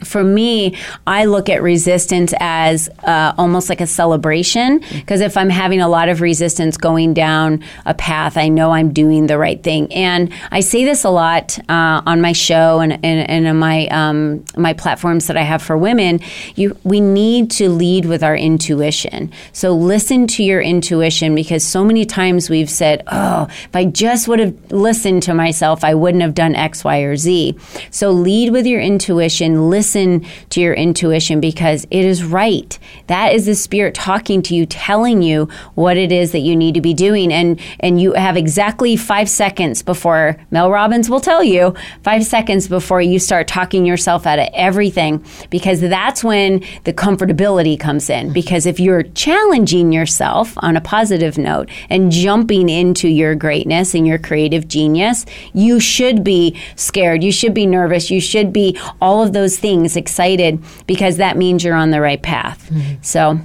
for me, I look at resistance as uh, almost like a celebration because if I'm having a lot of resistance going down a path, I know I'm doing the right thing. And I say this a lot uh, on my show and, and, and on my um, my platforms that I have for women. You, we need to lead with our intuition. So listen to your intuition because so many times we've said, "Oh, if I just would have listened to myself, I wouldn't have done X, Y, or Z." So lead with your intuition. Listen listen to your intuition because it is right. That is the spirit talking to you, telling you what it is that you need to be doing. And, and you have exactly five seconds before Mel Robbins will tell you, five seconds before you start talking yourself out of everything, because that's when the comfortability comes in. Because if you're challenging yourself on a positive note and jumping into your greatness and your creative genius, you should be scared. You should be nervous. You should be all of those things things excited because that means you're on the right path. Mm-hmm. So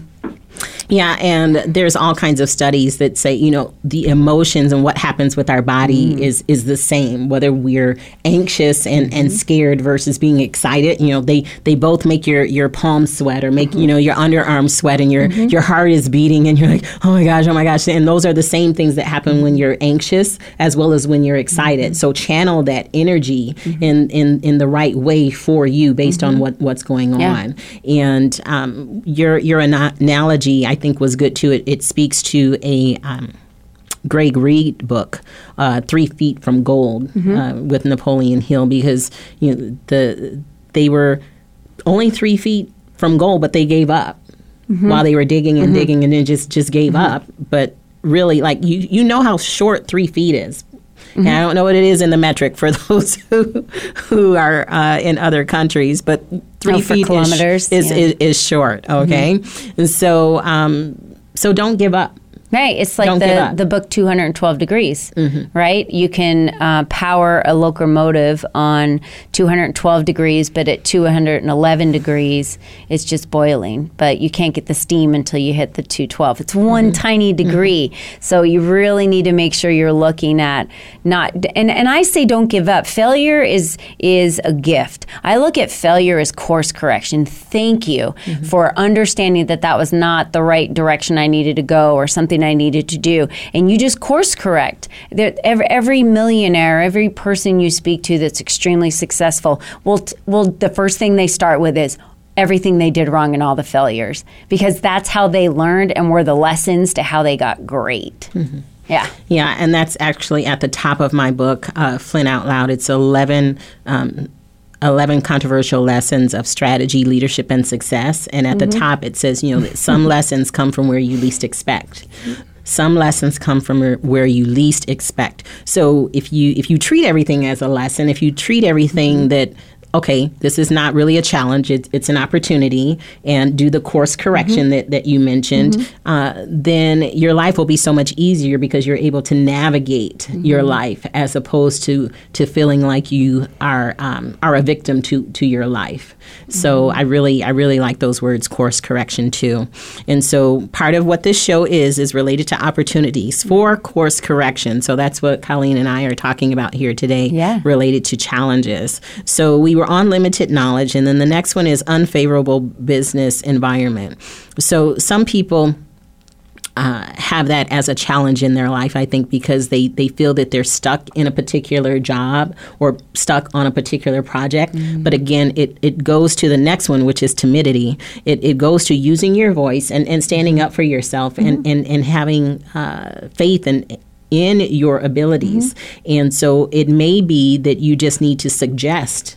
yeah, and there's all kinds of studies that say, you know, the emotions and what happens with our body mm. is is the same, whether we're anxious and, mm-hmm. and scared versus being excited. You know, they they both make your your palms sweat or make, mm-hmm. you know, your underarms sweat and your mm-hmm. your heart is beating and you're like, oh my gosh, oh my gosh. And those are the same things that happen when you're anxious as well as when you're excited. Mm-hmm. So channel that energy mm-hmm. in, in in the right way for you based on mm-hmm. what, what's going yeah. on. And um, your your analogy, I think was good too. It, it speaks to a um, Greg Reid book, uh, Three Feet from Gold, mm-hmm. uh, with Napoleon Hill, because you know the they were only three feet from gold, but they gave up mm-hmm. while they were digging and mm-hmm. digging, and then just just gave mm-hmm. up. But really, like you you know how short three feet is. Mm-hmm. And I don't know what it is in the metric for those who who are uh, in other countries, but three oh, feet kilometers is, is, is, is, short. Okay, mm-hmm. and so um, so don't give up. Right. It's like Don't the, the book 212 Degrees, Mm-hmm. right? You can uh, power a locomotive on 212 degrees, but at 211 degrees, it's just boiling. But you can't get the steam until you hit the 212. It's one Mm-hmm. tiny degree. So you really need to make sure you're looking at not, and, and I say don't give up. Failure is, is a gift. I look at failure as course correction. Thank you Mm-hmm. for understanding that that was not the right direction I needed to go or something I needed to do. And you just course correct. There, every, every millionaire, every person you speak to that's extremely successful, will, will the first thing they start with is, Everything they did wrong and all the failures, because that's how they learned and were the lessons to how they got great. Yeah. Yeah, and that's actually at the top of my book, uh, Flint Out Loud. It's 11, um, 11 controversial lessons of strategy, leadership, and success. And at the mm-hmm. top, it says, you know, that some lessons come from where you least expect. Some lessons come from where- where you least expect. So if you if you treat everything as a lesson, if you treat everything mm-hmm. that okay, this is not really a challenge, it's, it's an opportunity, and do the course correction that, that you mentioned, uh, then your life will be so much easier because you're able to navigate your life as opposed to, to feeling like you are um, are a victim to, to your life. So I really I really like those words course correction too. And so part of what this show is is related to opportunities for course correction. So that's what Colleen and I are talking about here today Yeah. related to challenges. So we were on limited knowledge, and then the next one is unfavorable business environment. So some people uh, have that as a challenge in their life, I think, because they, they feel that they're stuck in a particular job or stuck on a particular project. But again, it, it goes to the next one, which is timidity. It, it goes to using your voice and, and standing up for yourself and, and, and having uh, faith and in your abilities. And so it may be that you just need to suggest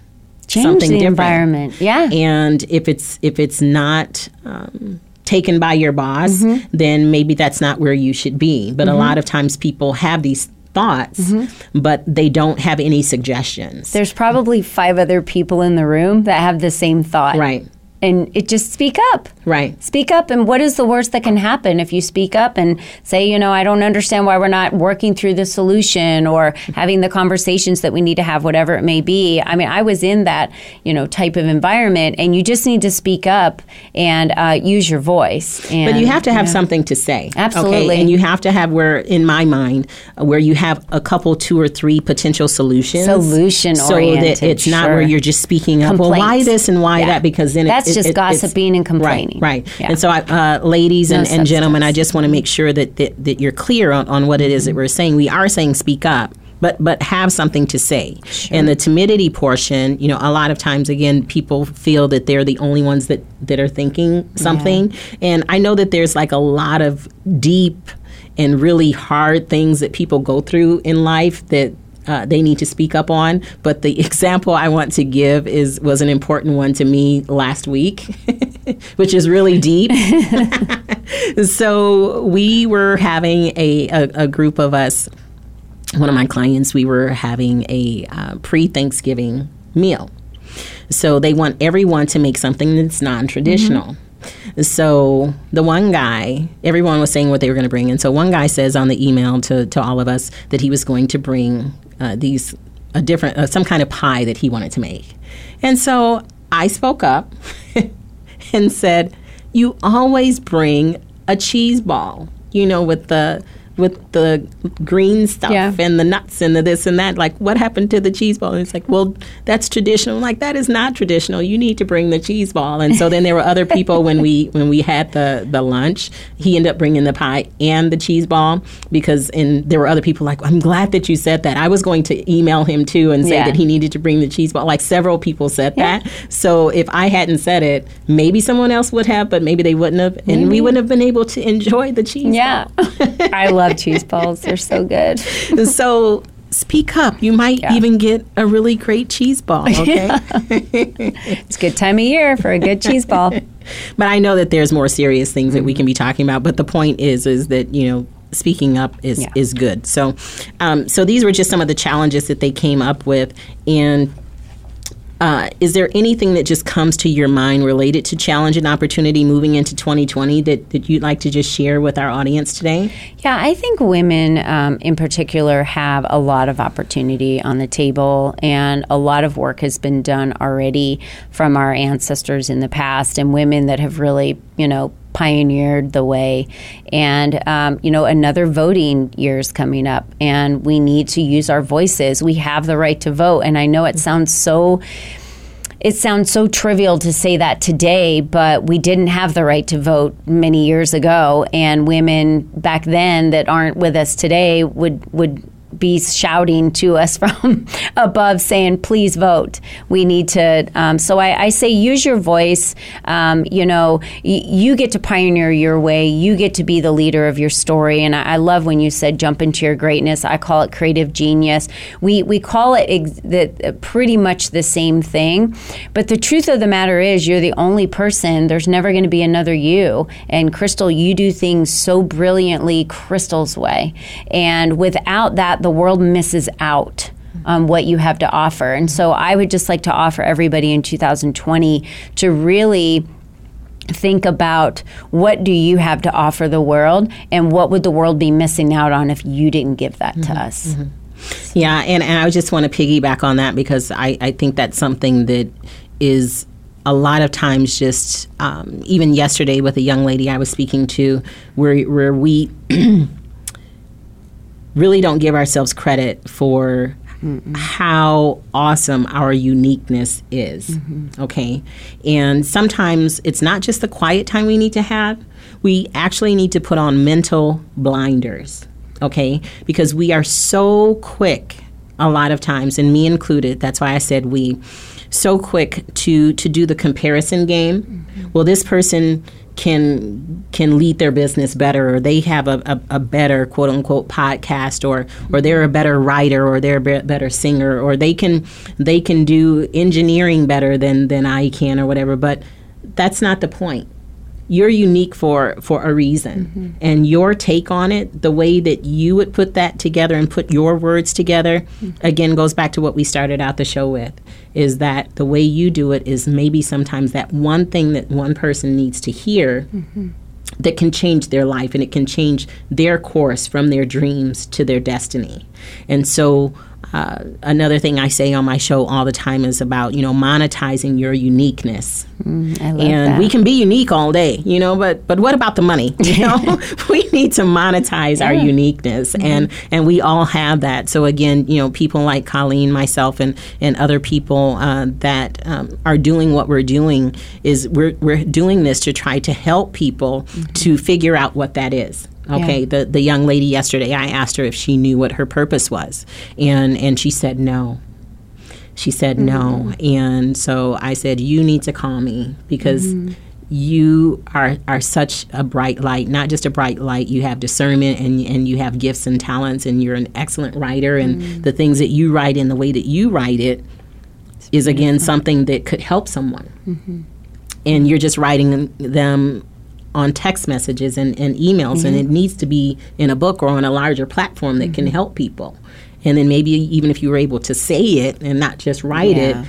Change something the different. environment. Yeah. And if it's if it's not um, taken by your boss, Mm-hmm. then maybe that's not where you should be. But a lot of times people have these thoughts, Mm-hmm. but they don't have any suggestions. There's probably five other people in the room that have the same thought. right. And it just speak up. Right. Speak up. And what is the worst that can happen if you speak up and say, you know, I don't understand why we're not working through the solution or having the conversations that we need to have, whatever it may be. I mean, I was in that, you know, type of environment, and you just need to speak up and uh, use your voice. And, But you have to have something to say. Absolutely. Okay? And you have to have where, in my mind, uh, where you have a couple, two or three potential solutions. Solution So that oriented, it's not sure. where you're just speaking up, well, why this and why Yeah. that? Because then That's it, just it- it's- gossiping and complaining. Right, right. Yeah. And so, I, uh, ladies and, No and gentlemen. I just want to make sure that, that, that you're clear on, on what it is that we're saying. We are saying speak up. But, but have something to say. And the timidity portion, you know, a lot of times, again, people feel that they're the only ones that, that are thinking something. And I know that there's like a lot of deep and really hard things that people go through in life that uh, they need to speak up on. But the example I want to give is was an important one to me last week, which is really deep. so we were having a, a, a group of us. One of my clients, we were having a uh, pre Thanksgiving meal. So they want everyone to make something that's non traditional. So the one guy, everyone was saying what they were going to bring. And so one guy says on the email to, to all of us that he was going to bring uh, these, a different, uh, some kind of pie that he wanted to make. And so I spoke up and said, You always bring a cheese ball, you know, with the, with the green stuff Yeah. and the nuts and the this and that. Like, what happened to the cheese ball? And it's like, well, that's traditional. I'm like, that is not traditional. You need to bring the cheese ball. And so then there were other people when we when we had the the lunch. He ended up bringing the pie and the cheese ball because and there were other people like, I'm glad that you said that. I was going to email him too and say Yeah. that he needed to bring the cheese ball. Like several people said that. So if I hadn't said it, maybe someone else would have, but maybe they wouldn't have, and we wouldn't have been able to enjoy the cheese. Ball. Yeah. I love cheese balls. They're so good. so speak up. You might Yeah. even get a really great cheese ball. Okay. It's a good time of year for a good cheese ball. but I know that there's more serious things that we can be talking about. But the point is, is that you know. Speaking up is, Yeah. is good. So, um, so these were just some of the challenges that they came up with, and uh, is there anything that just comes to your mind related to challenge and opportunity moving into 2020 that, that you'd like to just share with our audience today? Yeah, I think women um, in particular have a lot of opportunity on the table, and a lot of work has been done already from our ancestors in the past, and women that have really, you know, pioneered the way. And, um, you know, another voting year is coming up, and we need to use our voices. We have the right to vote. And I know it sounds so. It sounds so trivial to say that today, but we didn't have the right to vote many years ago, and women back then that aren't with us today would would be shouting to us from above saying, please vote. We need to. Um, so I, I, say use your voice. Um, you know, y- you get to pioneer your way. You get to be the leader of your story. And I, I, love when you said jump into your greatness. I call it creative genius. We, we call it ex- the, uh, pretty much the same thing. But the truth of the matter is, you're the only person. There's never going to be another you. And Crystal, you do things so brilliantly Crystal's way. And without that, the world misses out on what you have to offer. And so I would just like to offer everybody in 2020 to really think about what do you have to offer the world and what would the world be missing out on if you didn't give that mm-hmm. to us. Mm-hmm. Yeah, and, and I just want to piggyback on that because I, I think that's something that is a lot of times just um, even yesterday with a young lady I was speaking to where where we really don't give ourselves credit for Mm-mm. how awesome our uniqueness is. Mm-hmm. Okay. And sometimes it's not just the quiet time we need to have, we actually need to put on mental blinders. Okay. Because we are so quick a lot of times, and me included, that's why I said we, so quick to to do the comparison game. Mm-hmm. Well, this person can can lead their business better or they have a, a, a, better quote unquote podcast or or they're a better writer or they're a better singer or they can they can do engineering better than than I can or whatever. But that's not the point you're unique for for a reason mm-hmm. and your take on it the way that you would put that together and put your words together mm-hmm. again goes back to what we started out the show with is that the way you do it is maybe sometimes that one thing that one person needs to hear mm-hmm. that can change their life and it can change their course from their dreams to their destiny and so uh, another thing I say on my show all the time is about you know monetizing your uniqueness. Mm, and that. we can be unique all day, you know, but but what about the money? You know, we need to monetize yeah. our uniqueness, mm-hmm. and and we all have that. So again, you know, people like Colleen, myself, and and other people uh, that um, are doing what we're doing is we're we're doing this to try to help people mm-hmm. to figure out what that is. Okay, yeah. the the young lady yesterday, I asked her if she knew what her purpose was, and and she said no. She said mm-hmm. no, and so I said you need to call me because. Mm-hmm. You are, are such a bright light, not just a bright light. You have discernment and, and you have gifts and talents, and you're an excellent writer. And mm-hmm. the things that you write and the way that you write it is, again, something that could help someone. Mm-hmm. And you're just writing them on text messages and, and emails, mm-hmm. and it needs to be in a book or on a larger platform that mm-hmm. can help people. And then maybe even if you were able to say it and not just write yeah. it,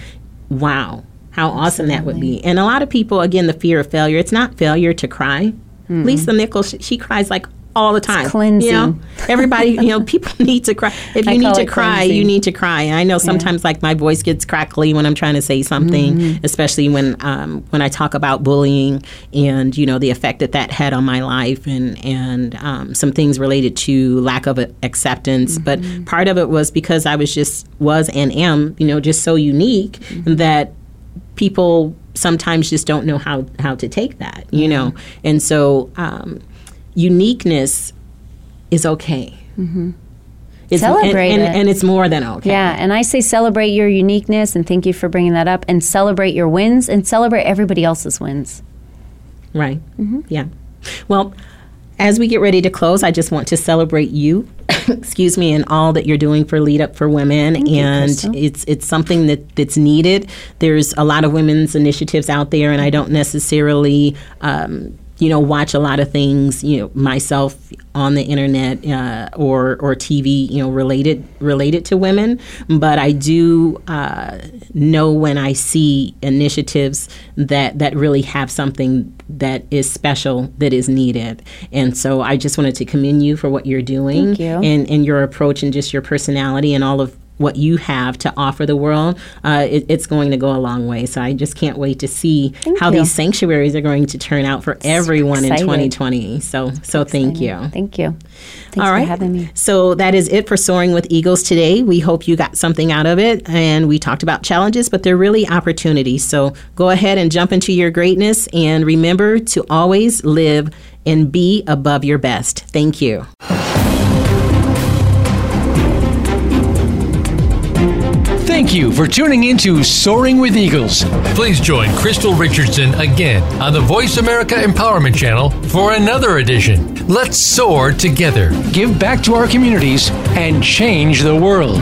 wow, how Absolutely. awesome that would be. And a lot of people, again, the fear of failure, it's not failure to cry. Mm-hmm. Lisa Nichols, she, she cries like all the time. It's cleansing. You know, everybody, you know, people need to cry. If you need to cry, cleansing. you need to cry. I know sometimes yeah. like my voice gets crackly when I'm trying to say something, mm-hmm. especially when um, when I talk about bullying and you know the effect that that had on my life and and um, some things related to lack of acceptance. Mm-hmm. But part of it was because I was just was and am you know just so unique mm-hmm. that people sometimes just don't know how how to take that you know and so um, uniqueness is okay. Mm-hmm. It's, celebrate and, and, it. and, it's more than okay. Yeah, and I say celebrate your uniqueness, and thank you for bringing that up, and celebrate your wins, and celebrate everybody else's wins. Right. Mm-hmm. Yeah. Well, as we get ready to close, I just want to celebrate you, excuse me, and all that you're doing for Lead Up for Women, Thank and you, it's it's something that that's needed. There's a lot of women's initiatives out there, and I don't necessarily. Um, you know, watch a lot of things, you know, myself on the internet uh, or or TV, you know, related related to women. But I do uh, know when I see initiatives that that really have something that is special that is needed. And so I just wanted to commend you for what you're doing you. and and your approach and just your personality and all of what you have to offer the world, uh, it, it's going to go a long way. So I just can't wait to see Thank how you. these sanctuaries are going to turn out for everyone in 2020. So so thank you. Thank you. Thanks All for having me. So that is it for Soaring with Eagles today. We hope you got something out of it. And we talked about challenges, but they're really opportunities. So go ahead and jump into your greatness and remember to always live and be above your best. Thank you. Thank you for tuning in to Soaring with Eagles. Please join Crystal Richardson again on the Voice America Empowerment Channel for another edition. Let's soar together, give back to our communities, and change the world.